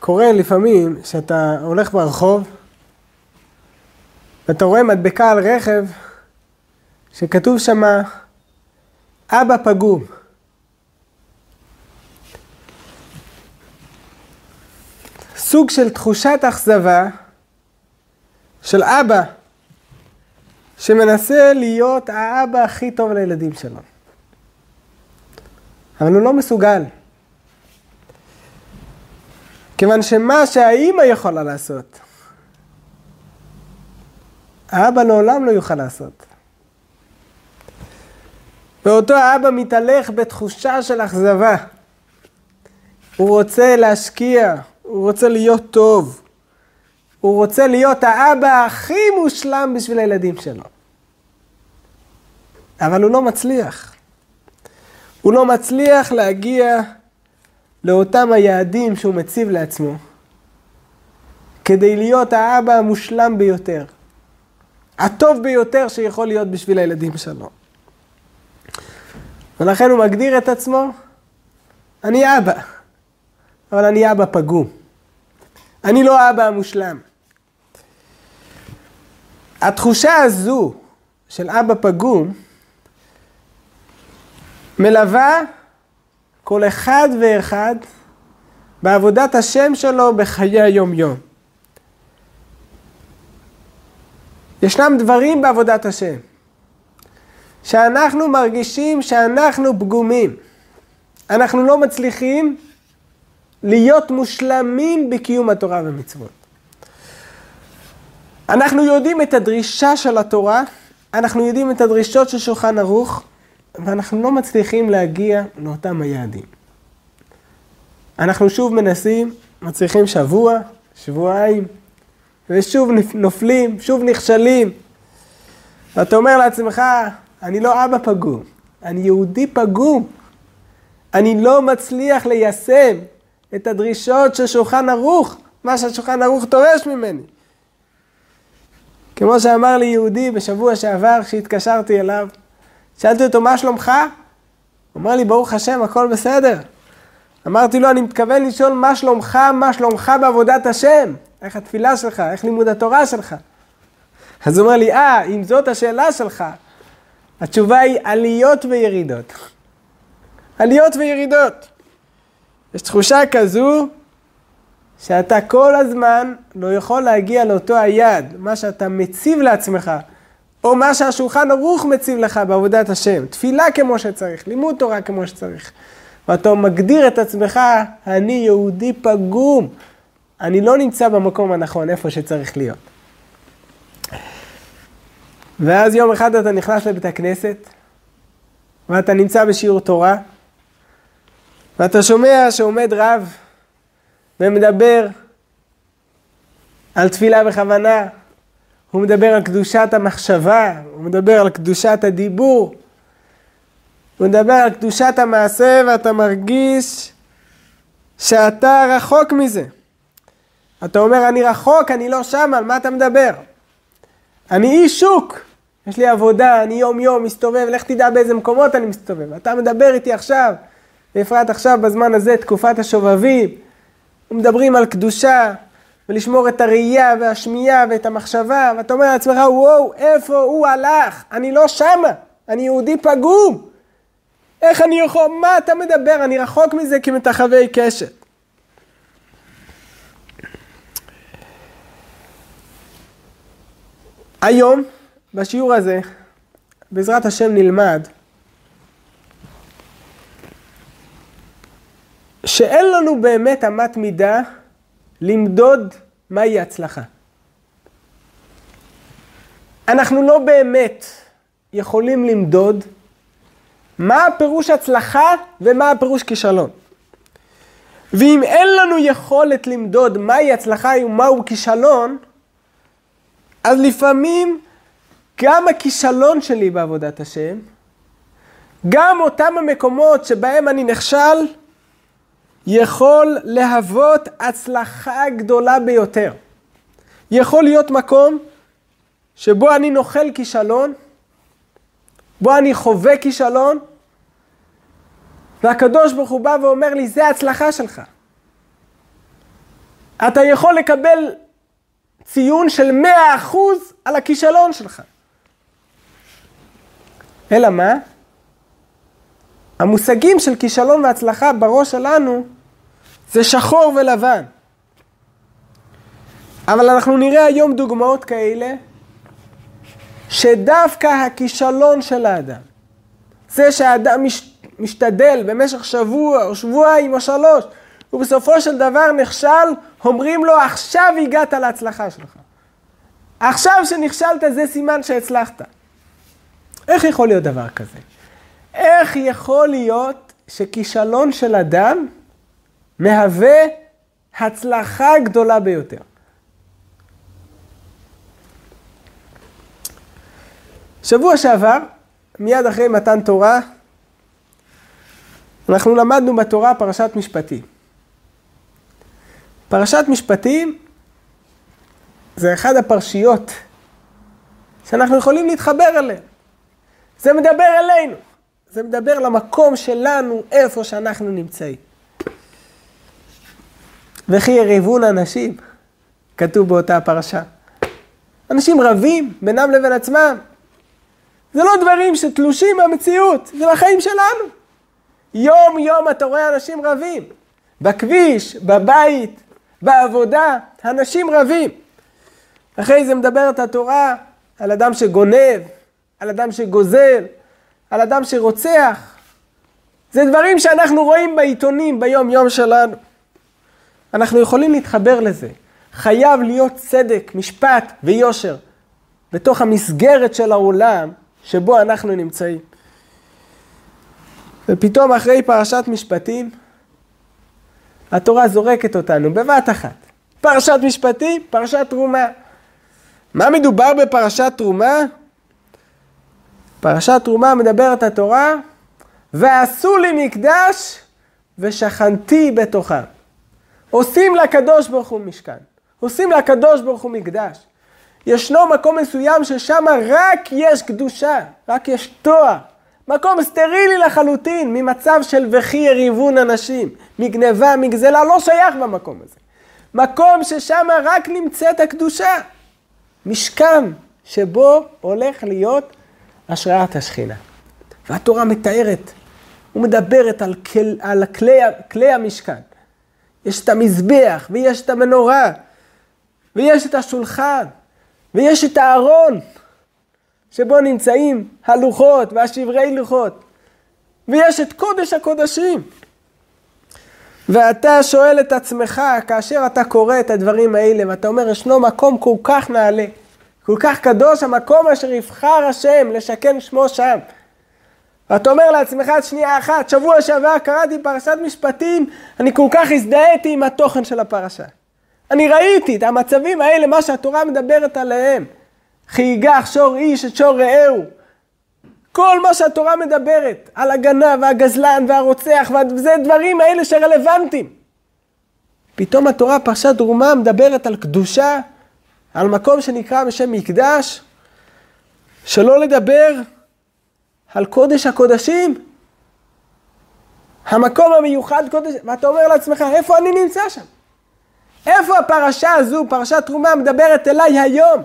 קורה לפעמים שאתה הולך ברחוב ואתה רואה מדבקה על רכב שכתוב שם אבא פגום. סוג של תחושת אכזבה של אבא שמנסה להיות האבא הכי טוב לילדים שלו. אבל הוא לא מסוגל. כיוון שמה שהאימא יכולה לעשות, האבא לעולם לא יוכל לעשות. ואותו האבא מתהלך בתחושה של אכזבה. הוא רוצה להשקיע, הוא רוצה להיות טוב. הוא רוצה להיות האבא הכי מושלם בשביל הילדים שלו. אבל הוא לא מצליח. הוא לא מצליח להגיע לאותם היעדים שהוא מציב לעצמו, כדי להיות האבא המושלם ביותר, הטוב ביותר שיכול להיות בשביל הילדים שלו. ולכן הוא מגדיר את עצמו, אני אבא, אבל אני אבא פגום. אני לא האבא המושלם. התחושה הזו של אבא פגום מלווה כל אחד ואחד בעבודת השם שלו בחיי היום-יום. ישנם דברים בעבודת השם שאנחנו מרגישים שאנחנו פגומים. אנחנו לא מצליחים להיות מושלמים בקיום התורה ומצוות. אנחנו יודעים את הדרישה של התורה, אנחנו יודעים את הדרישות של שולחן ערוך, ואנחנו לא מצליחים להגיע לאותם היעדים. אנחנו שוב מנסים, מצליחים שבוע, שבועיים, ושוב נופלים, שוב נכשלים. ואתה אומר לעצמך, אני לא אבא פגום, אני יהודי פגום. אני לא מצליח ליישם את הדרישות של שולחן ערוך, מה שהשולחן ערוך דורש ממני. כמו שאמר לי יהודי בשבוע שעבר כשהתקשרתי אליו, שאלתי אותו, מה שלומך? הוא אמר לי, ברוך השם, הכל בסדר. אמרתי לו, אני מתכוון לשאול מה שלומך, מה שלומך בעבודת השם. איך התפילה שלך, איך לימוד התורה שלך. אז הוא אומר לי, אה, אם זאת השאלה שלך, התשובה היא עליות וירידות. עליות וירידות. יש תחושה כזו שאתה כל הזמן לא יכול להגיע לאותו היעד, מה שאתה מציב לעצמך, או מה שהשולחן ערוך מציב לך בעבודת השם, תפילה כמו שצריך, לימוד תורה כמו שצריך. ואתה מגדיר את עצמך, אני יהודי פגום, אני לא נמצא במקום הנכון, איפה שצריך להיות. ואז יום אחד אתה נכנס לבית הכנסת, ואתה נמצא בשיעור תורה, ואתה שומע שעומד רב ומדבר על תפילה בכוונה, הוא מדבר על קדושת המחשבה, הוא מדבר על קדושת הדיבור, הוא מדבר על קדושת המעשה ואתה מרגיש שאתה רחוק מזה. אתה אומר, אני רחוק, אני לא שם, על מה אתה מדבר? אני איש שוק, יש לי עבודה, אני יום יום מסתובב, לך תדע באיזה מקומות אני מסתובב. אתה מדבר איתי עכשיו, בפרט עכשיו בזמן הזה, תקופת השובבים, ומדברים על קדושה, ולשמור את הראייה והשמיעה ואת המחשבה, ואתה אומר לעצמך, וואו, איפה הוא הלך? אני לא שמה, אני יהודי פגום. איך אני יכול, מה אתה מדבר? אני רחוק מזה כמתחווי קשת. היום, בשיעור הזה, בעזרת השם נלמד שאין לנו באמת אמת מידה למדוד מהי הצלחה. אנחנו לא באמת יכולים למדוד מה הפירוש הצלחה ומה הפירוש כישלון. ואם אין לנו יכולת למדוד מהי הצלחה ומהו כישלון, אז לפעמים גם הכישלון שלי בעבודת השם, גם אותם המקומות שבהם אני נכשל, יכול להוות הצלחה גדולה ביותר. יכול להיות מקום שבו אני נוחל כישלון, בו אני חווה כישלון, והקדוש ברוך הוא בא ואומר לי, זה ההצלחה שלך. אתה יכול לקבל ציון של 100% על הכישלון שלך. אלא מה? המושגים של כישלון והצלחה בראש שלנו זה שחור ולבן. אבל אנחנו נראה היום דוגמאות כאלה, שדווקא הכישלון של האדם, זה שהאדם מש, משתדל במשך שבוע או שבועיים או שלוש, ובסופו של דבר נכשל, אומרים לו עכשיו הגעת להצלחה שלך. עכשיו שנכשלת זה סימן שהצלחת. איך יכול להיות דבר כזה? איך יכול להיות שכישלון של אדם מהווה הצלחה גדולה ביותר? שבוע שעבר, מיד אחרי מתן תורה, אנחנו למדנו בתורה פרשת משפטים. פרשת משפטים זה אחד הפרשיות שאנחנו יכולים להתחבר אליהן. זה מדבר אלינו, זה מדבר למקום שלנו, איפה שאנחנו נמצאים. וכי יריבון אנשים, כתוב באותה פרשה. אנשים רבים בינם לבין עצמם. זה לא דברים שתלושים מהמציאות, זה לחיים שלנו. יום יום אתה רואה אנשים רבים. בכביש, בבית, בעבודה, אנשים רבים. אחרי זה מדברת התורה על אדם שגונב, על אדם שגוזל, על אדם שרוצח. זה דברים שאנחנו רואים בעיתונים ביום יום שלנו. אנחנו יכולים להתחבר לזה. חייב להיות צדק, משפט ויושר בתוך המסגרת של העולם שבו אנחנו נמצאים. ופתאום אחרי פרשת משפטים, התורה זורקת אותנו בבת אחת. פרשת משפטים, פרשת תרומה. מה מדובר בפרשת תרומה? פרשת תרומה מדברת התורה, ועשו לי מקדש ושכנתי בתוכם. עושים לקדוש ברוך הוא משכן, עושים לקדוש ברוך הוא מקדש. ישנו מקום מסוים ששם רק יש קדושה, רק יש תואר. מקום סטרילי לחלוטין, ממצב של וכי יריבון אנשים, מגניבה, מגזלה, לא שייך במקום הזה. מקום ששם רק נמצאת הקדושה. משכן שבו הולך להיות השראת השכינה. והתורה מתארת ומדברת על, כל, על כלי, כלי המשכן. יש את המזבח, ויש את המנורה, ויש את השולחן, ויש את הארון, שבו נמצאים הלוחות והשברי לוחות, ויש את קודש הקודשים. ואתה שואל את עצמך, כאשר אתה קורא את הדברים האלה, ואתה אומר, ישנו מקום כל כך נעלה, כל כך קדוש, המקום אשר יבחר השם לשכן שמו שם. ואתה אומר לעצמך שנייה אחת, שבוע שעבר קראתי פרשת משפטים, אני כל כך הזדהיתי עם התוכן של הפרשה. אני ראיתי את המצבים האלה, מה שהתורה מדברת עליהם. כי ייגח שור איש את שור רעהו. כל מה שהתורה מדברת על הגנב והגזלן והרוצח, וזה דברים האלה שרלוונטיים. פתאום התורה, פרשת תרומה, מדברת על קדושה, על מקום שנקרא בשם מקדש, שלא לדבר על קודש הקודשים. המקום המיוחד קודש, ואתה אומר לעצמך, איפה אני נמצא שם? איפה הפרשה הזו, פרשת תרומה, מדברת אליי היום?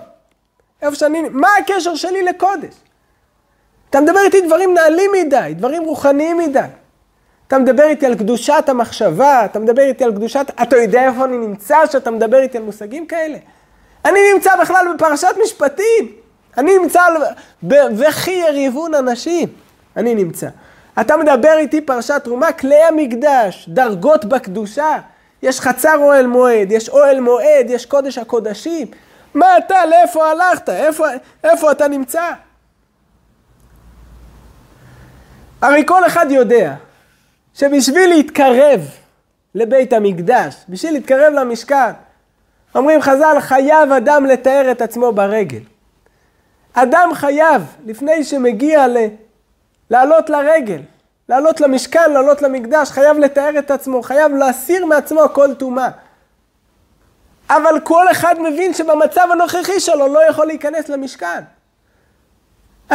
איפה שאני, מה הקשר שלי לקודש? אתה מדבר איתי דברים נעלים מדי, דברים רוחניים מדי. אתה מדבר איתי על קדושת המחשבה, אתה מדבר איתי על קדושת... אתה יודע איפה אני נמצא שאתה מדבר איתי על מושגים כאלה? אני נמצא בכלל בפרשת משפטים. אני נמצא. וכי יריבון אנשים. אני נמצא. אתה מדבר איתי פרשת תרומה, כלי המקדש, דרגות בקדושה. יש חצר אוהל מועד, יש אוהל מועד, יש קודש הקודשים. מה אתה, לאיפה הלכת? איפה, איפה אתה נמצא? הרי כל אחד יודע שבשביל להתקרב לבית המקדש, בשביל להתקרב למשכן, אומרים חז"ל, חייב אדם לתאר את עצמו ברגל. אדם חייב, לפני שמגיע ל... לעלות לרגל, לעלות למשכן, לעלות למקדש, חייב לתאר את עצמו, חייב להסיר מעצמו כל טומאה. אבל כל אחד מבין שבמצב הנוכחי שלו לא יכול להיכנס למשכן.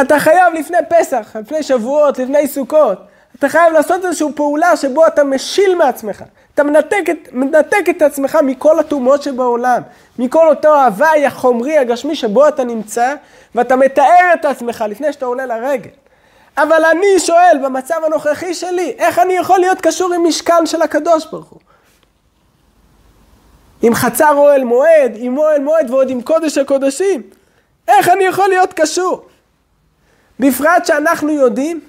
אתה חייב לפני פסח, לפני שבועות, לפני סוכות, אתה חייב לעשות איזושהי פעולה שבו אתה משיל מעצמך. אתה מנתק את, מנתק את עצמך מכל הטומאות שבעולם, מכל אותו ההוואי החומרי, הגשמי שבו אתה נמצא, ואתה מתאר את עצמך לפני שאתה עולה לרגל. אבל אני שואל, במצב הנוכחי שלי, איך אני יכול להיות קשור עם משכן של הקדוש ברוך הוא? עם חצר אוהל מועד, עם אוהל מועד ועוד עם קודש הקודשים. איך אני יכול להיות קשור? בפרט שאנחנו יודעים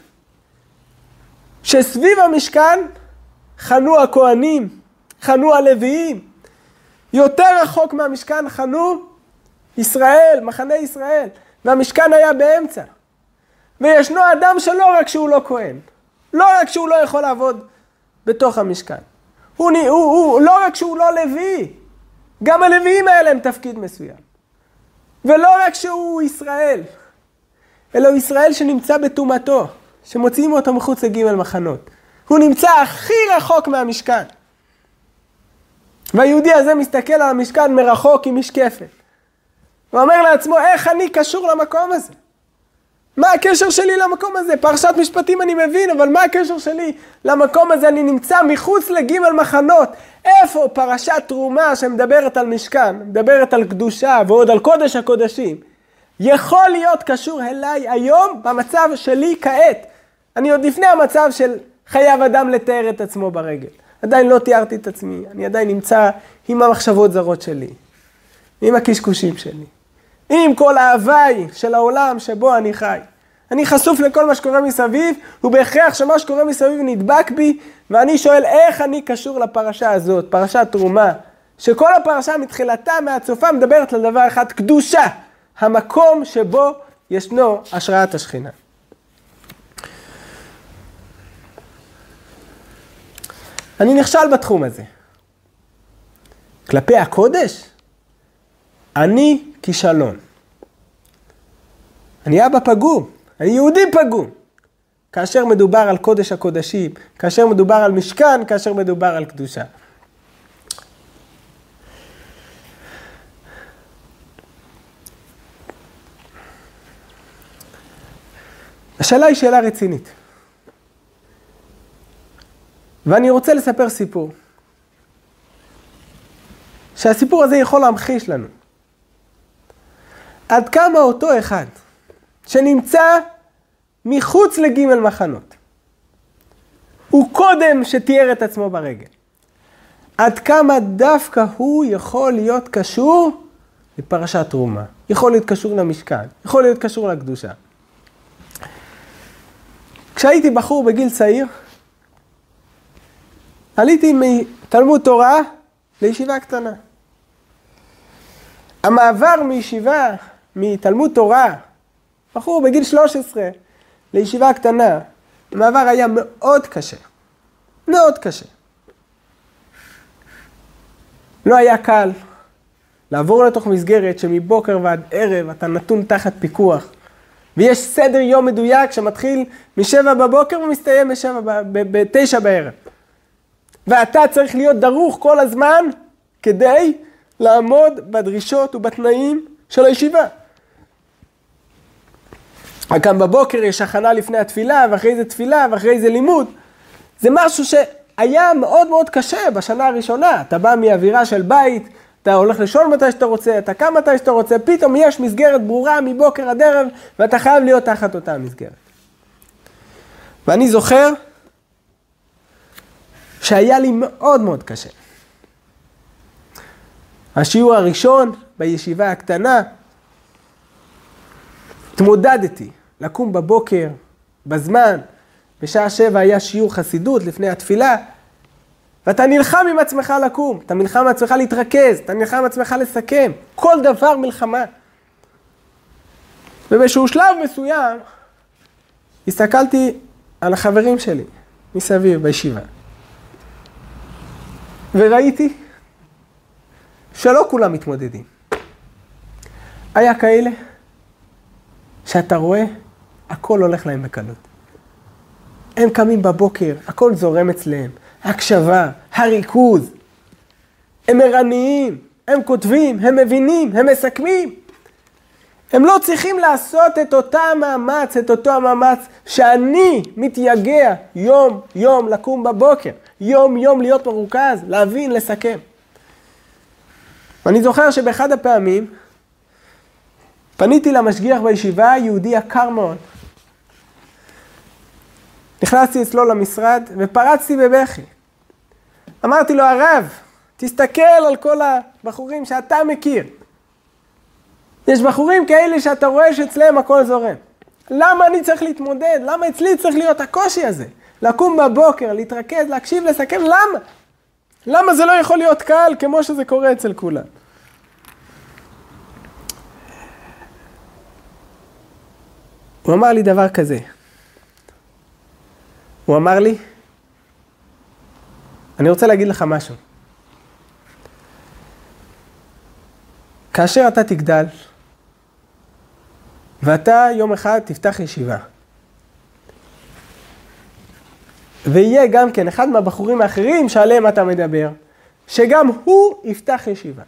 שסביב המשכן חנו הכהנים, חנו הלוויים. יותר רחוק מהמשכן חנו ישראל, מחנה ישראל, והמשכן היה באמצע. וישנו אדם שלא רק שהוא לא כהן, לא רק שהוא לא יכול לעבוד בתוך המשכן, הוא, הוא, הוא, לא רק שהוא לא לוי, גם הלוויים היה להם תפקיד מסוים. ולא רק שהוא ישראל, אלא הוא ישראל שנמצא בטומאתו, שמוציאים אותו מחוץ לגימל מחנות. הוא נמצא הכי רחוק מהמשכן. והיהודי הזה מסתכל על המשכן מרחוק עם משקפת. הוא אומר לעצמו, איך אני קשור למקום הזה? מה הקשר שלי למקום הזה? פרשת משפטים אני מבין, אבל מה הקשר שלי למקום הזה? אני נמצא מחוץ לגימל מחנות. איפה פרשת תרומה שמדברת על משכן, מדברת על קדושה ועוד על קודש הקודשים, יכול להיות קשור אליי היום במצב שלי כעת. אני עוד לפני המצב של חייב אדם לתאר את עצמו ברגל. עדיין לא תיארתי את עצמי, אני עדיין נמצא עם המחשבות זרות שלי, עם הקשקושים שלי. עם כל ההוואי של העולם שבו אני חי. אני חשוף לכל מה שקורה מסביב, ובהכרח שמה שקורה מסביב נדבק בי, ואני שואל איך אני קשור לפרשה הזאת, פרשת תרומה, שכל הפרשה מתחילתה, מעד סופה, מדברת על דבר אחד, קדושה, המקום שבו ישנו השראת השכינה. אני נכשל בתחום הזה. כלפי הקודש, אני כישלון. אני אבא פגום, אני יהודי פגום. כאשר מדובר על קודש הקודשים, כאשר מדובר על משכן, כאשר מדובר על קדושה. השאלה היא שאלה רצינית. ואני רוצה לספר סיפור. שהסיפור הזה יכול להמחיש לנו. עד כמה אותו אחד שנמצא מחוץ לגימל מחנות, הוא קודם שתיאר את עצמו ברגל. עד כמה דווקא הוא יכול להיות קשור לפרשת תרומה, יכול להיות קשור למשכן, יכול להיות קשור לקדושה. כשהייתי בחור בגיל צעיר, עליתי מתלמוד תורה לישיבה קטנה. המעבר מישיבה מתלמוד תורה, בחור בגיל 13, לישיבה קטנה, המעבר היה מאוד קשה. מאוד קשה. לא היה קל לעבור לתוך מסגרת שמבוקר ועד ערב אתה נתון תחת פיקוח. ויש סדר יום מדויק שמתחיל משבע בבוקר ומסתיים בשבע, בתשע בערב. ואתה צריך להיות דרוך כל הזמן כדי לעמוד בדרישות ובתנאים של הישיבה. קם בבוקר, יש הכנה לפני התפילה, ואחרי זה תפילה, ואחרי זה לימוד. זה משהו שהיה מאוד מאוד קשה בשנה הראשונה. אתה בא מאווירה של בית, אתה הולך לישון מתי שאתה רוצה, אתה קם מתי שאתה רוצה, פתאום יש מסגרת ברורה מבוקר עד ערב, ואתה חייב להיות תחת אותה מסגרת. ואני זוכר שהיה לי מאוד מאוד קשה. השיעור הראשון בישיבה הקטנה, התמודדתי לקום בבוקר, בזמן, בשעה שבע היה שיעור חסידות לפני התפילה, ואתה נלחם עם עצמך לקום, אתה נלחם עם עצמך להתרכז, אתה נלחם עם עצמך לסכם, כל דבר מלחמה. ובאיזשהו שלב מסוים, הסתכלתי על החברים שלי מסביב בישיבה, וראיתי שלא כולם מתמודדים. היה כאלה שאתה רואה, הכל הולך להם בקלות. הם קמים בבוקר, הכל זורם אצלם. הקשבה, הריכוז. הם ערניים, הם כותבים, הם מבינים, הם מסכמים. הם לא צריכים לעשות את אותו המאמץ, את אותו המאמץ שאני מתייגע יום יום לקום בבוקר, יום יום להיות מרוכז, להבין, לסכם. ואני זוכר שבאחד הפעמים פניתי למשגיח בישיבה, יהודי יקר מאוד. נכנסתי אצלו למשרד ופרצתי בבכי. אמרתי לו, הרב, תסתכל על כל הבחורים שאתה מכיר. יש בחורים כאלה שאתה רואה שאצלם הכל זורם. למה אני צריך להתמודד? למה אצלי צריך להיות הקושי הזה? לקום בבוקר, להתרכז, להקשיב, לסכם, למה? למה זה לא יכול להיות קל כמו שזה קורה אצל כולם? הוא אמר לי דבר כזה. הוא אמר לי, אני רוצה להגיד לך משהו. כאשר אתה תגדל, ואתה יום אחד תפתח ישיבה, ויהיה גם כן אחד מהבחורים האחרים שעליהם אתה מדבר, שגם הוא יפתח ישיבה.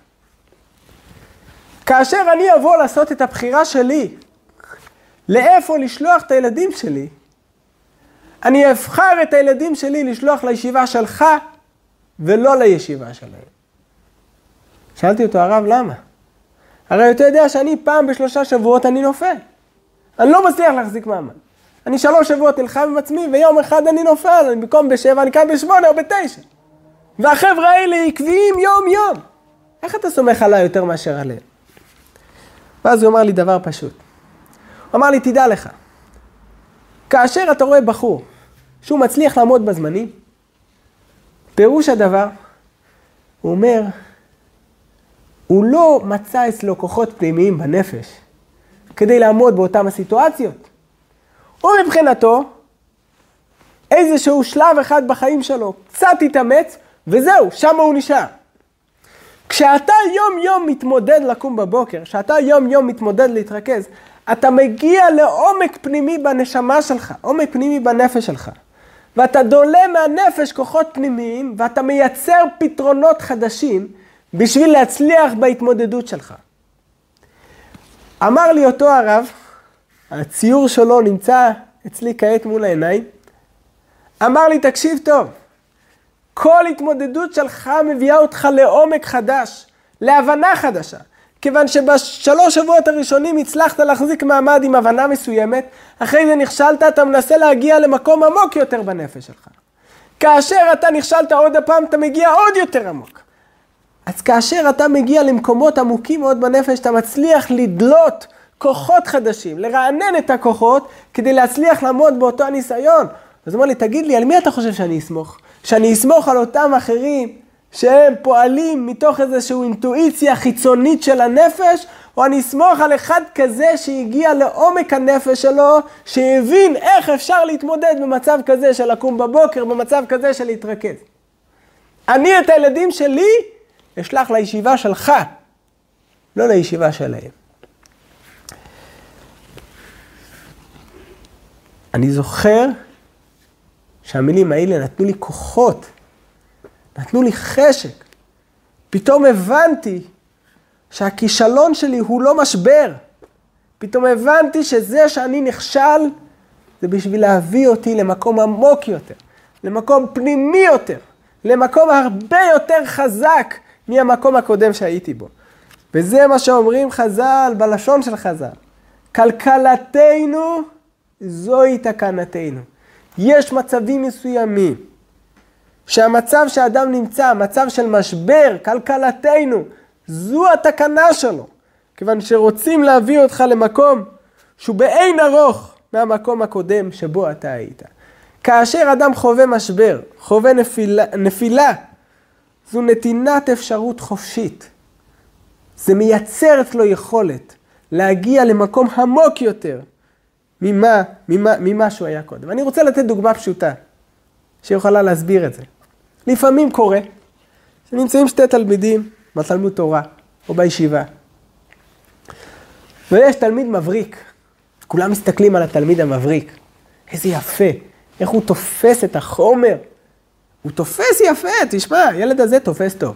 כאשר אני אבוא לעשות את הבחירה שלי, לאיפה לשלוח את הילדים שלי, אני אבחר את הילדים שלי לשלוח לישיבה שלך ולא לישיבה שלהם. שאלתי אותו, הרב, למה? הרי אתה יודע שאני פעם בשלושה שבועות אני נופל. אני לא מצליח להחזיק מעמד. אני שלוש שבועות נלחם עם עצמי, ויום אחד אני נופל, אני במקום בשבע, אני קם בשמונה או בתשע. והחבר'ה האלה עקביים יום-יום. איך אתה סומך עליי יותר מאשר עליהם? ואז הוא אמר לי דבר פשוט. הוא אמר לי, תדע לך, כאשר אתה רואה בחור שהוא מצליח לעמוד בזמנים, פירוש הדבר, הוא אומר, הוא לא מצא אצלו כוחות פנימיים בנפש כדי לעמוד באותן הסיטואציות. הוא מבחינתו, איזשהו שלב אחד בחיים שלו, קצת התאמץ, וזהו, שם הוא נשאר. כשאתה יום יום מתמודד לקום בבוקר, כשאתה יום יום מתמודד להתרכז, אתה מגיע לעומק פנימי בנשמה שלך, עומק פנימי בנפש שלך. ואתה דולה מהנפש כוחות פנימיים, ואתה מייצר פתרונות חדשים בשביל להצליח בהתמודדות שלך. אמר לי אותו הרב, הציור שלו נמצא אצלי כעת מול העיניים, אמר לי, תקשיב טוב, כל התמודדות שלך מביאה אותך לעומק חדש, להבנה חדשה. כיוון שבשלוש שבועות הראשונים הצלחת להחזיק מעמד עם הבנה מסוימת, אחרי זה נכשלת, אתה מנסה להגיע למקום עמוק יותר בנפש שלך. כאשר אתה נכשלת עוד הפעם, אתה מגיע עוד יותר עמוק. אז כאשר אתה מגיע למקומות עמוקים מאוד בנפש, אתה מצליח לדלות כוחות חדשים, לרענן את הכוחות, כדי להצליח לעמוד באותו הניסיון. אז הוא אומר לי, תגיד לי, על מי אתה חושב שאני אסמוך? שאני אסמוך על אותם אחרים שהם פועלים מתוך איזושהי אינטואיציה חיצונית של הנפש, או אני אסמוך על אחד כזה שהגיע לעומק הנפש שלו, שהבין איך אפשר להתמודד במצב כזה של לקום בבוקר, במצב כזה של להתרכז. אני את הילדים שלי אשלח לישיבה שלך, לא לישיבה שלהם. אני זוכר שהמילים האלה נתנו לי כוחות, נתנו לי חשק. פתאום הבנתי שהכישלון שלי הוא לא משבר. פתאום הבנתי שזה שאני נכשל, זה בשביל להביא אותי למקום עמוק יותר, למקום פנימי יותר, למקום הרבה יותר חזק מהמקום הקודם שהייתי בו. וזה מה שאומרים חז"ל, בלשון של חז"ל. כלכלתנו זוהי תקנתנו. יש מצבים מסוימים שהמצב שאדם נמצא, מצב של משבר, כלכלתנו, זו התקנה שלו. כיוון שרוצים להביא אותך למקום שהוא באין ארוך מהמקום הקודם שבו אתה היית. כאשר אדם חווה משבר, חווה נפילה, נפילה זו נתינת אפשרות חופשית. זה מייצר אצלו יכולת להגיע למקום עמוק יותר ממה, ממה, ממה שהוא היה קודם. אני רוצה לתת דוגמה פשוטה, שיכולה להסביר את זה. לפעמים קורה שנמצאים שתי תלמידים בתלמוד תורה או בישיבה, ויש תלמיד מבריק. כולם מסתכלים על התלמיד המבריק. איזה יפה, איך הוא תופס את החומר. הוא תופס יפה, תשמע, הילד הזה תופס טוב.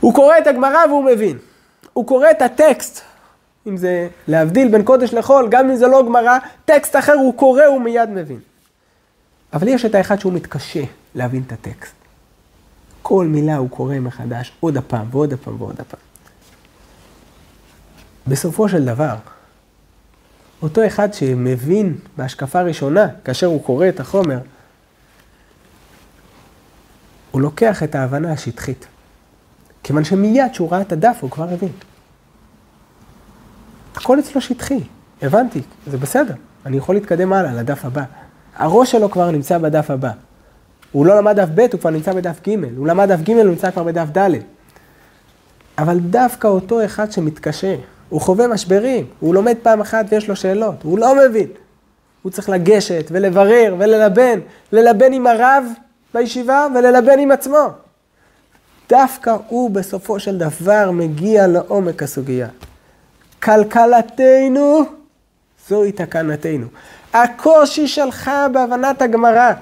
הוא קורא את הגמרא והוא מבין. הוא קורא את הטקסט אם זה להבדיל בין קודש לחול, גם אם זה לא גמרא, טקסט אחר הוא קורא, הוא מיד מבין. אבל יש את האחד שהוא מתקשה להבין את הטקסט. כל מילה הוא קורא מחדש עוד הפעם ועוד הפעם ועוד הפעם. בסופו של דבר, אותו אחד שמבין בהשקפה ראשונה, כאשר הוא קורא את החומר, הוא לוקח את ההבנה השטחית. כיוון שמיד כשהוא ראה את הדף הוא כבר הבין. הכל אצלו שטחי, הבנתי, זה בסדר, אני יכול להתקדם הלאה לדף הבא. הראש שלו כבר נמצא בדף הבא. הוא לא למד דף ב', הוא כבר נמצא בדף ג', הוא למד דף ג', הוא נמצא כבר בדף ד'. אבל דווקא אותו אחד שמתקשה, הוא חווה משברים, הוא לומד פעם אחת ויש לו שאלות, הוא לא מבין. הוא צריך לגשת ולברר וללבן, ללבן עם הרב בישיבה וללבן עם עצמו. דווקא הוא בסופו של דבר מגיע לעומק הסוגיה. כלכלתנו זוהי תקנתנו. הקושי שלך בהבנת הגמרא,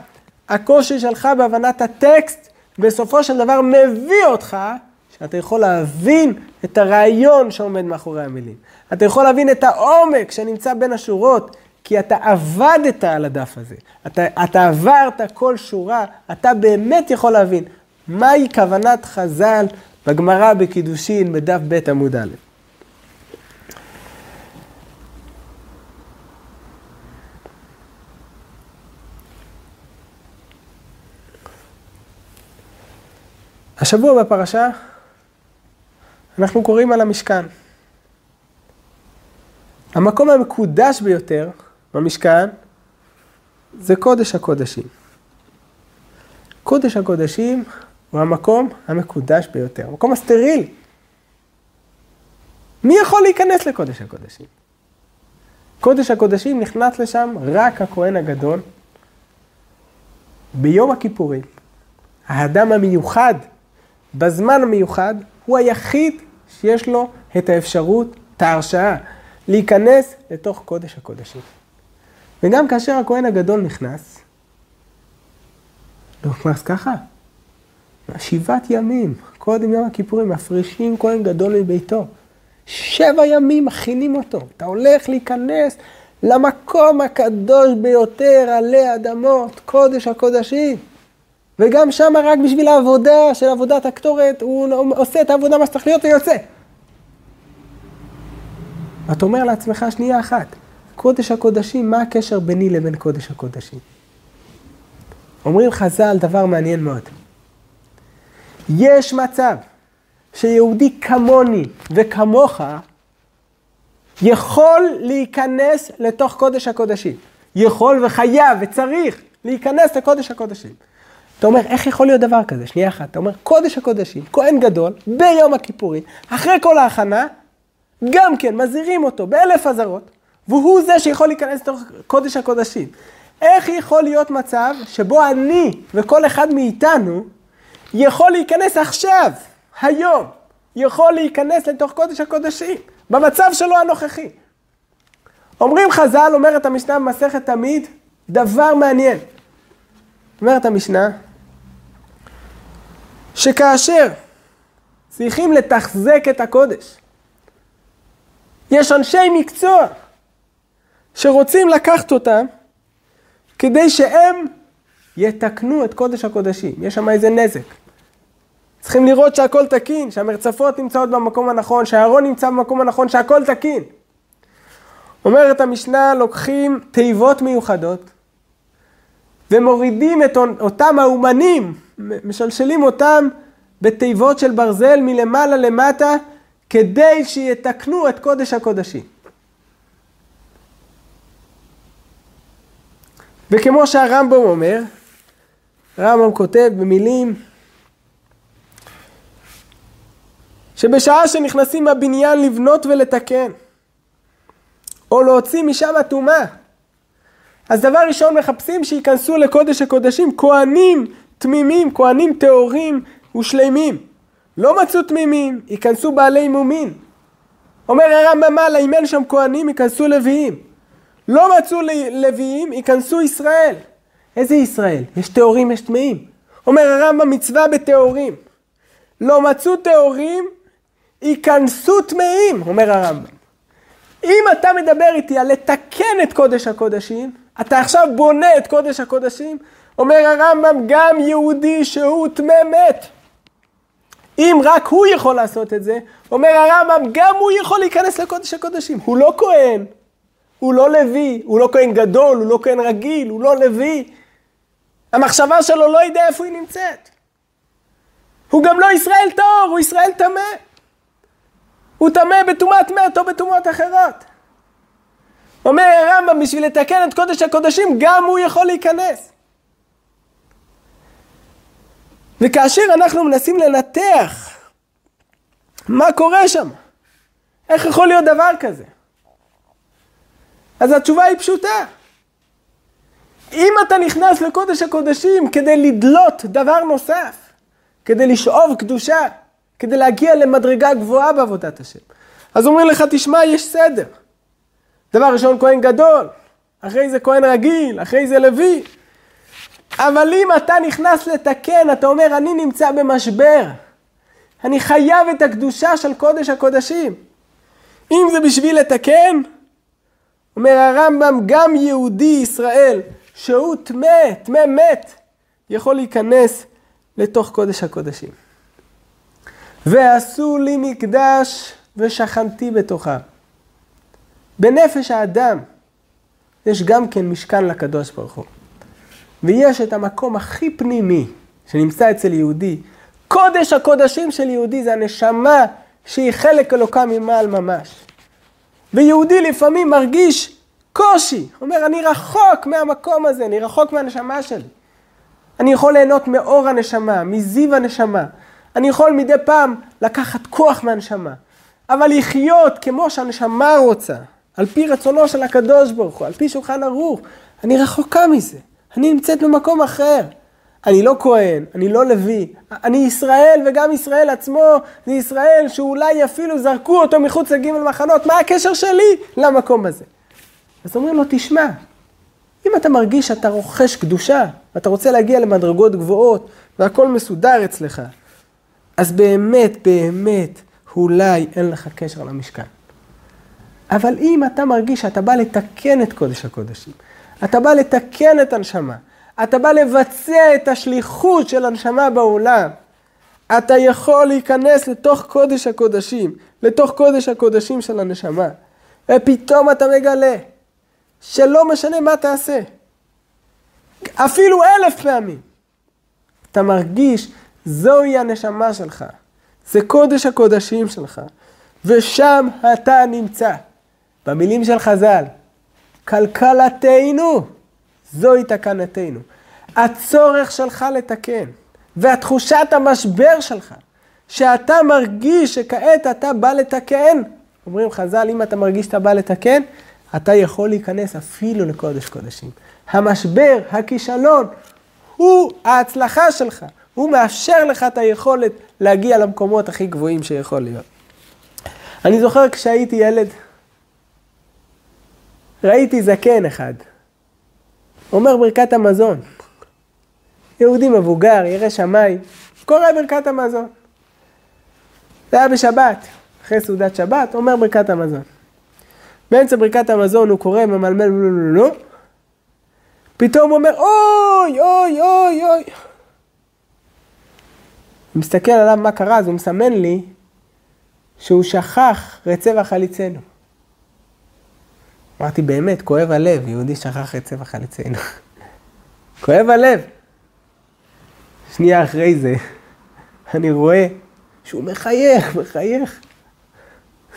הקושי שלך בהבנת הטקסט, בסופו של דבר מביא אותך שאתה יכול להבין את הרעיון שעומד מאחורי המילים. אתה יכול להבין את העומק שנמצא בין השורות, כי אתה עבדת על הדף הזה. אתה, אתה עברת כל שורה, אתה באמת יכול להבין מהי כוונת חז"ל בגמרא בקידושין בדף ב' עמוד א'. השבוע בפרשה אנחנו קוראים על המשכן. המקום המקודש ביותר במשכן זה קודש הקודשים. קודש הקודשים הוא המקום המקודש ביותר, המקום הסטרילי. מי יכול להיכנס לקודש הקודשים? קודש הקודשים נכנס לשם רק הכהן הגדול ביום הכיפורים. האדם המיוחד, בזמן המיוחד, הוא היחיד שיש לו את האפשרות, את ההרשאה, להיכנס לתוך קודש הקודשים. וגם כאשר הכהן הגדול נכנס, לא נכנס ככה. שבעת ימים, קודם יום הכיפורים, מפרישים כהן גדול מביתו. שבע ימים מכינים אותו. אתה הולך להיכנס למקום הקדוש ביותר עלי אדמות, קודש הקודשים. וגם שם רק בשביל העבודה של עבודת הקטורת, הוא עושה את העבודה מה שצריך להיות ויוצא. אתה אומר לעצמך שנייה אחת, קודש הקודשים, מה הקשר ביני לבין קודש הקודשים? אומרים חז"ל דבר מעניין מאוד. יש מצב שיהודי כמוני וכמוך יכול להיכנס לתוך קודש הקודשים. יכול וחייב וצריך להיכנס לקודש הקודשים. אתה אומר, איך יכול להיות דבר כזה? שנייה אחת, אתה אומר, קודש הקודשים, כהן גדול, ביום הכיפורים, אחרי כל ההכנה, גם כן מזהירים אותו באלף אזהרות, והוא זה שיכול להיכנס לתוך קודש הקודשים. איך יכול להיות מצב שבו אני וכל אחד מאיתנו יכול להיכנס עכשיו, היום, יכול להיכנס לתוך קודש הקודשים, במצב שלו הנוכחי. אומרים חז"ל, אומרת המשנה במסכת תמיד, דבר מעניין. אומרת המשנה, שכאשר צריכים לתחזק את הקודש, יש אנשי מקצוע שרוצים לקחת אותם כדי שהם יתקנו את קודש הקודשים. יש שם איזה נזק. צריכים לראות שהכל תקין, שהמרצפות נמצאות במקום הנכון, שהארון נמצא במקום הנכון, שהכל תקין. אומרת המשנה, לוקחים תיבות מיוחדות ומורידים את אותם האומנים, משלשלים אותם בתיבות של ברזל מלמעלה למטה, כדי שיתקנו את קודש הקודשים. וכמו שהרמב"ם אומר, הרמב"ם כותב במילים שבשעה שנכנסים מהבניין לבנות ולתקן, או להוציא משם הטומאה, אז דבר ראשון מחפשים שייכנסו לקודש הקודשים כהנים תמימים, כהנים טהורים ושלמים. לא מצאו תמימים, ייכנסו בעלי מומין. אומר הרמב"ם מעלה, אם אין שם כהנים, ייכנסו לוויים. לא מצאו לוויים, ייכנסו ישראל. איזה ישראל? יש טהורים, יש טמאים. אומר הרמב"ם, מצווה בטהורים. לא מצאו טהורים, ייכנסו טמאים, אומר הרמב"ם. אם אתה מדבר איתי על לתקן את קודש הקודשים, אתה עכשיו בונה את קודש הקודשים, אומר הרמב"ם, גם יהודי שהוא טמא מת. אם רק הוא יכול לעשות את זה, אומר הרמב"ם, גם הוא יכול להיכנס לקודש הקודשים. הוא לא כהן, הוא לא לוי, הוא לא כהן גדול, הוא לא כהן רגיל, הוא לא לוי. המחשבה שלו לא יודע איפה היא נמצאת. הוא גם לא ישראל טהור, הוא ישראל טמא. הוא טמא בטומאת מת או בטומאות אחרות. אומר הרמב"ם, בשביל לתקן את קודש הקודשים, גם הוא יכול להיכנס. וכאשר אנחנו מנסים לנתח מה קורה שם, איך יכול להיות דבר כזה? אז התשובה היא פשוטה. אם אתה נכנס לקודש הקודשים כדי לדלות דבר נוסף, כדי לשאוב קדושה, כדי להגיע למדרגה גבוהה בעבודת השם, אז אומרים לך, תשמע, יש סדר. דבר ראשון, כהן גדול, אחרי זה כהן רגיל, אחרי זה לוי. אבל אם אתה נכנס לתקן, אתה אומר, אני נמצא במשבר. אני חייב את הקדושה של קודש הקודשים. אם זה בשביל לתקן, אומר הרמב"ם, גם יהודי ישראל, שהוא טמא, טמא מת, יכול להיכנס לתוך קודש הקודשים. ועשו לי מקדש ושכנתי בתוכה. בנפש האדם יש גם כן משכן לקדוש ברוך הוא. ויש את המקום הכי פנימי שנמצא אצל יהודי. קודש הקודשים של יהודי זה הנשמה שהיא חלק אלוקה ממעל ממש. ויהודי לפעמים מרגיש קושי, אומר אני רחוק מהמקום הזה, אני רחוק מהנשמה שלי. אני יכול ליהנות מאור הנשמה, מזיו הנשמה. אני יכול מדי פעם לקחת כוח מהנשמה. אבל לחיות כמו שהנשמה רוצה, על פי רצונו של הקדוש ברוך הוא, על פי שולחן ערוך, אני רחוקה מזה. אני נמצאת במקום אחר. אני לא כהן, אני לא לוי, אני ישראל וגם ישראל עצמו זה ישראל שאולי אפילו זרקו אותו מחוץ לגימל מחנות, מה הקשר שלי למקום הזה? אז אומרים לו, תשמע, אם אתה מרגיש שאתה רוכש קדושה, ואתה רוצה להגיע למדרגות גבוהות, והכל מסודר אצלך, אז באמת, באמת, אולי אין לך קשר למשכן. אבל אם אתה מרגיש שאתה בא לתקן את קודש הקודשים, אתה בא לתקן את הנשמה, אתה בא לבצע את השליחות של הנשמה בעולם, אתה יכול להיכנס לתוך קודש הקודשים, לתוך קודש הקודשים של הנשמה, ופתאום אתה מגלה שלא משנה מה תעשה, אפילו אלף פעמים, אתה מרגיש זוהי הנשמה שלך, זה קודש הקודשים שלך, ושם אתה נמצא. במילים של חז"ל, כלכלתנו, זוהי תקנתנו. הצורך שלך לתקן, והתחושת המשבר שלך, שאתה מרגיש שכעת אתה בא לתקן, אומרים חז"ל, אם אתה מרגיש שאתה בא לתקן, אתה יכול להיכנס אפילו לקודש קודשים. המשבר, הכישלון, הוא ההצלחה שלך. הוא מאפשר לך את היכולת להגיע למקומות הכי גבוהים שיכול להיות. אני זוכר כשהייתי ילד, ראיתי זקן אחד, אומר ברכת המזון. יהודי מבוגר, ירא שמיים, קורא ברכת המזון. זה היה בשבת, אחרי סעודת שבת, אומר ברכת המזון. באמצע ברכת המזון הוא קורא, ממלמל, לא, לא, לא, פתאום הוא אומר, אוי, אוי, אוי, אוי. הוא מסתכל עליו מה קרה, אז הוא מסמן לי שהוא שכח רצבע חליצנו. אמרתי, באמת, כואב הלב, יהודי שכח את צבע חליצנו. כואב הלב. שנייה אחרי זה, אני רואה שהוא מחייך, מחייך.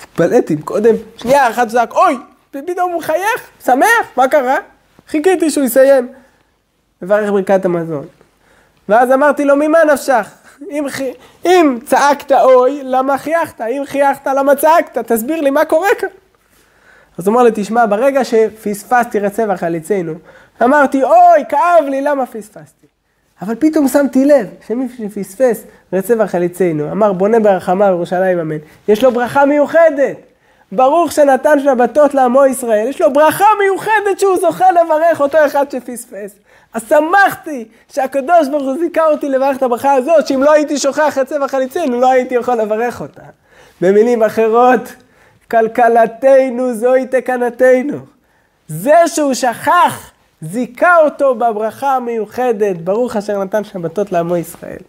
התפלאתי, קודם, שנייה אחת זעק, אוי, ופתאום הוא מחייך, שמח, מה קרה? חיכיתי שהוא יסיים. מברך ברכת המזון. ואז אמרתי לו, ממה נפשך? אם, אם צעקת אוי, למה חייכת? אם חייכת, למה צעקת? תסביר לי מה קורה כאן. אז הוא אמר לי, תשמע, ברגע שפספסתי רצבע חליצנו, אמרתי, אוי, כאב לי, למה פספסתי? אבל פתאום שמתי לב שמי שפספס רצבע חליצנו, אמר, בונה ברחמה בירושלים אמן, יש לו ברכה מיוחדת. ברוך שנתן שבתות לעמו ישראל, יש לו ברכה מיוחדת שהוא זוכה לברך אותו אחד שפספס. אז שמחתי שהקדוש ברוך הוא זיכה אותי לברך את הברכה הזאת, שאם לא הייתי שוכח את צבע חליצנו, לא הייתי יכול לברך אותה. במילים אחרות, כלכלתנו זוהי תקנתנו. זה שהוא שכח, זיכה אותו בברכה המיוחדת, ברוך אשר נתן שבתות לעמו ישראל.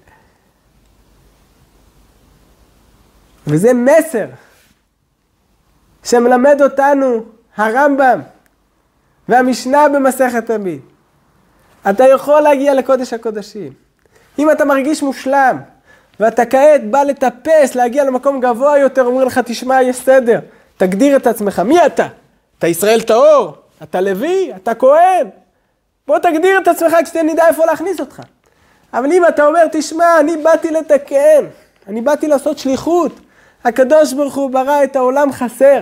וזה מסר שמלמד אותנו הרמב"ם והמשנה במסכת תמיד. אתה יכול להגיע לקודש הקודשים. אם אתה מרגיש מושלם, ואתה כעת בא לטפס, להגיע למקום גבוה יותר, אומרים לך, תשמע, יש סדר, תגדיר את עצמך. מי אתה? אתה ישראל טהור? אתה לוי? אתה כהן? בוא תגדיר את עצמך כשנדע איפה להכניס אותך. אבל אם אתה אומר, תשמע, אני באתי לתקן, אני באתי לעשות שליחות. הקדוש ברוך הוא ברא את העולם חסר,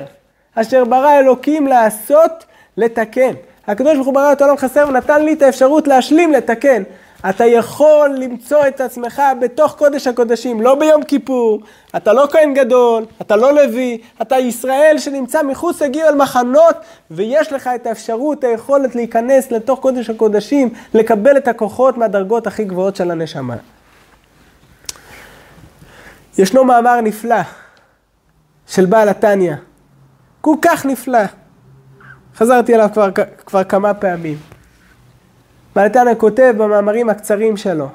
אשר ברא אלוקים לעשות, לתקן. הקדוש ברוך הוא ברא את העולם חסר ונתן לי את האפשרות להשלים, לתקן. אתה יכול למצוא את עצמך בתוך קודש הקודשים, לא ביום כיפור, אתה לא כהן גדול, אתה לא לוי, אתה ישראל שנמצא מחוץ לגיל מחנות, ויש לך את האפשרות, היכולת להיכנס לתוך קודש הקודשים, לקבל את הכוחות מהדרגות הכי גבוהות של הנשמה. ישנו מאמר נפלא של בעל התניא, כל כך נפלא, חזרתי עליו כבר, כבר כמה פעמים. בעל התניא כותב במאמרים הקצרים שלו,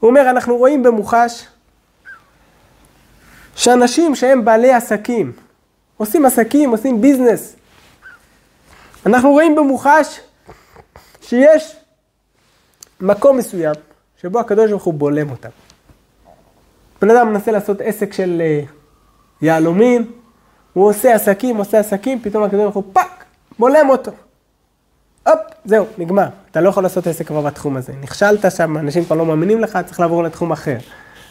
הוא אומר, אנחנו רואים במוחש שאנשים שהם בעלי עסקים, עושים עסקים, עושים business, אנחנו רואים במוחש שיש מקום מסוים שבו הקדוש ברוך הוא בולם אותם. בן אדם מנסה לעשות עסק של אה, יהלומים, הוא עושה עסקים, עושה עסקים, פתאום הקדוש ברוך הוא פאק, בולם אותו. הופ, זהו, נגמר. אתה לא יכול לעשות עסק כבר בתחום הזה. נכשלת שם, אנשים כבר לא מאמינים לך, צריך לעבור לתחום אחר.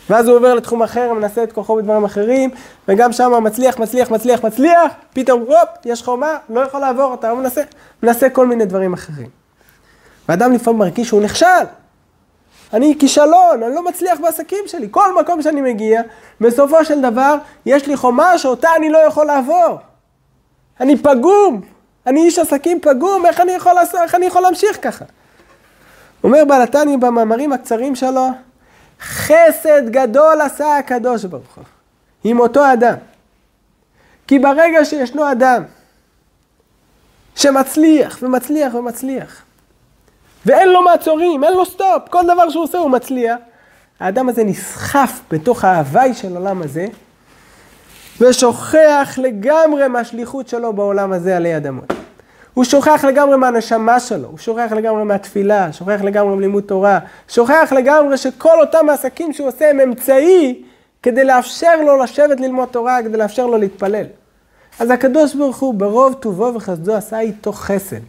ואז הוא עובר לתחום אחר, מנסה את כוחו בדברים אחרים, וגם שם מצליח, מצליח, מצליח, מצליח, פתאום, הופ, יש חומה, לא יכול לעבור, אתה לא מנסה, מנסה כל מיני דברים אחרים. ואדם לפעמים מרגיש שהוא נכשל. אני כישלון, אני לא מצליח בעסקים שלי. כל מקום שאני מגיע, בסופו של דבר, יש לי חומה שאותה אני לא יכול לעבור. אני פגום, אני איש עסקים פגום, איך אני יכול, לעשות, איך אני יכול להמשיך ככה? אומר בעל התניא במאמרים הקצרים שלו, חסד גדול עשה הקדוש ברוך הוא עם אותו אדם. כי ברגע שישנו אדם שמצליח ומצליח ומצליח, ואין לו מעצורים, אין לו סטופ, כל דבר שהוא עושה הוא מצליח, האדם הזה נסחף בתוך ההוואי של העולם הזה, ושוכח לגמרי מהשליחות שלו בעולם הזה עלי אדמות. הוא שוכח לגמרי מהנשמה שלו, הוא שוכח לגמרי מהתפילה, שוכח לגמרי מלימוד תורה, שוכח לגמרי שכל אותם העסקים שהוא עושה הם אמצעי כדי לאפשר לו לשבת ללמוד תורה, כדי לאפשר לו להתפלל. אז הקדוש ברוך הוא ברוב טובו וחסדו עשה איתו חסד.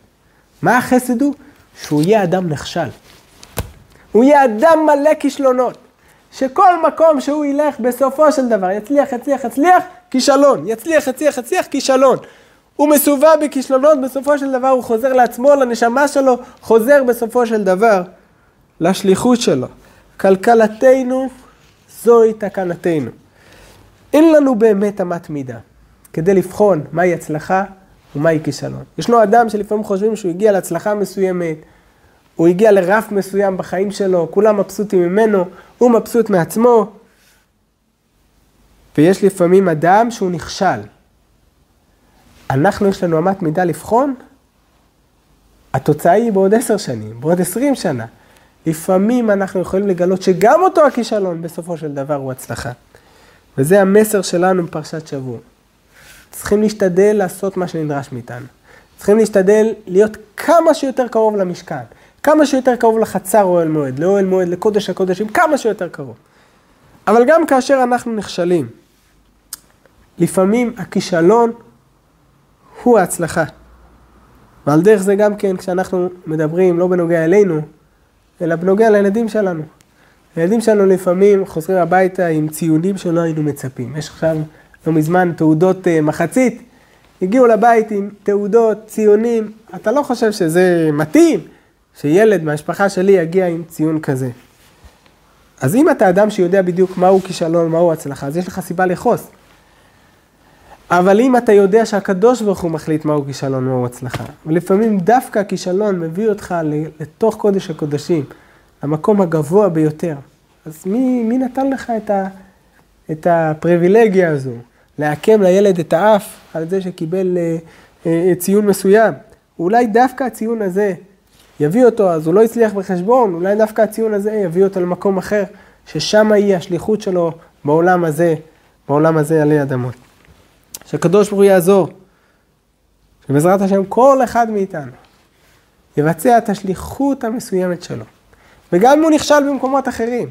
מה החסד הוא? שהוא יהיה אדם נכשל. הוא יהיה אדם מלא כישלונות. שכל מקום שהוא ילך בסופו של דבר יצליח, יצליח, יצליח, כישלון. יצליח, יצליח, יצליח, כישלון. הוא מסובב בכישלונות, בסופו של דבר הוא חוזר לעצמו, לנשמה שלו, חוזר בסופו של דבר לשליחות שלו. כלכלתנו זוהי תקנתנו. אין לנו באמת אמת מידה כדי לבחון מהי הצלחה ומהי כישלון. ישנו אדם שלפעמים חושבים שהוא הגיע להצלחה מסוימת, הוא הגיע לרף מסוים בחיים שלו, כולם מבסוטים ממנו, הוא מבסוט מעצמו. ויש לפעמים אדם שהוא נכשל. אנחנו, יש לנו אמת מידה לבחון, התוצאה היא בעוד עשר שנים, בעוד עשרים שנה. לפעמים אנחנו יכולים לגלות שגם אותו הכישלון בסופו של דבר הוא הצלחה. וזה המסר שלנו בפרשת שבוע. צריכים להשתדל לעשות מה שנדרש מאיתנו. צריכים להשתדל להיות כמה שיותר קרוב למשכן, כמה שיותר קרוב לחצר אוהל מועד, לאוהל מועד, לקודש הקודשים, כמה שיותר קרוב. אבל גם כאשר אנחנו נכשלים, לפעמים הכישלון הוא ההצלחה. ועל דרך זה גם כן, כשאנחנו מדברים לא בנוגע אלינו, אלא בנוגע לילדים שלנו. הילדים שלנו לפעמים חוזרים הביתה עם ציונים שלא היינו מצפים. יש עכשיו לא מזמן תעודות uh, מחצית, הגיעו לבית עם תעודות, ציונים, אתה לא חושב שזה מתאים שילד מהמשפחה שלי יגיע עם ציון כזה. אז אם אתה אדם שיודע בדיוק מהו כישלון, מהו הצלחה, אז יש לך סיבה לכעוס. אבל אם אתה יודע שהקדוש ברוך הוא מחליט מהו כישלון, מהו הצלחה, ולפעמים דווקא הכישלון מביא אותך לתוך קודש הקודשים, למקום הגבוה ביותר, אז מי, מי נתן לך את, ה, את הפריבילגיה הזו? לעקם לילד את האף על זה שקיבל אה, אה, ציון מסוים. אולי דווקא הציון הזה יביא אותו, אז הוא לא הצליח בחשבון, אולי דווקא הציון הזה יביא אותו למקום אחר, ששם היא השליחות שלו בעולם הזה, בעולם הזה עלי אדמות. שהקדוש ברוך הוא יעזור, שבעזרת השם כל אחד מאיתנו יבצע את השליחות המסוימת שלו. וגם אם הוא נכשל במקומות אחרים,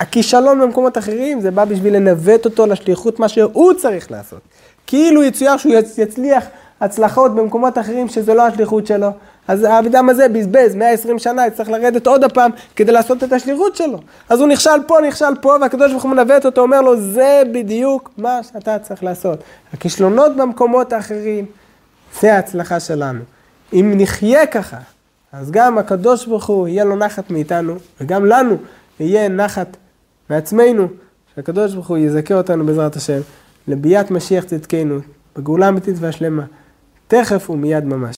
הכישלון במקומות אחרים זה בא בשביל לנווט אותו לשליחות מה שהוא צריך לעשות. כאילו יצויר שהוא יצליח הצלחות במקומות אחרים שזה לא השליחות שלו, אז האדם הזה בזבז 120 שנה, יצטרך לרדת עוד הפעם כדי לעשות את השליחות שלו. אז הוא נכשל פה, נכשל פה, והקדוש ברוך הוא מנווט אותו, אומר לו, זה בדיוק מה שאתה צריך לעשות. הכישלונות במקומות האחרים, זה ההצלחה שלנו. אם נחיה ככה, אז גם הקדוש ברוך הוא יהיה לו נחת מאיתנו, וגם לנו יהיה נחת מעצמנו, שהקדוש ברוך הוא יזכה אותנו בעזרת השם, לביאת משיח צדקנו, בגאולה אמיתית והשלמה, תכף ומיד ממש.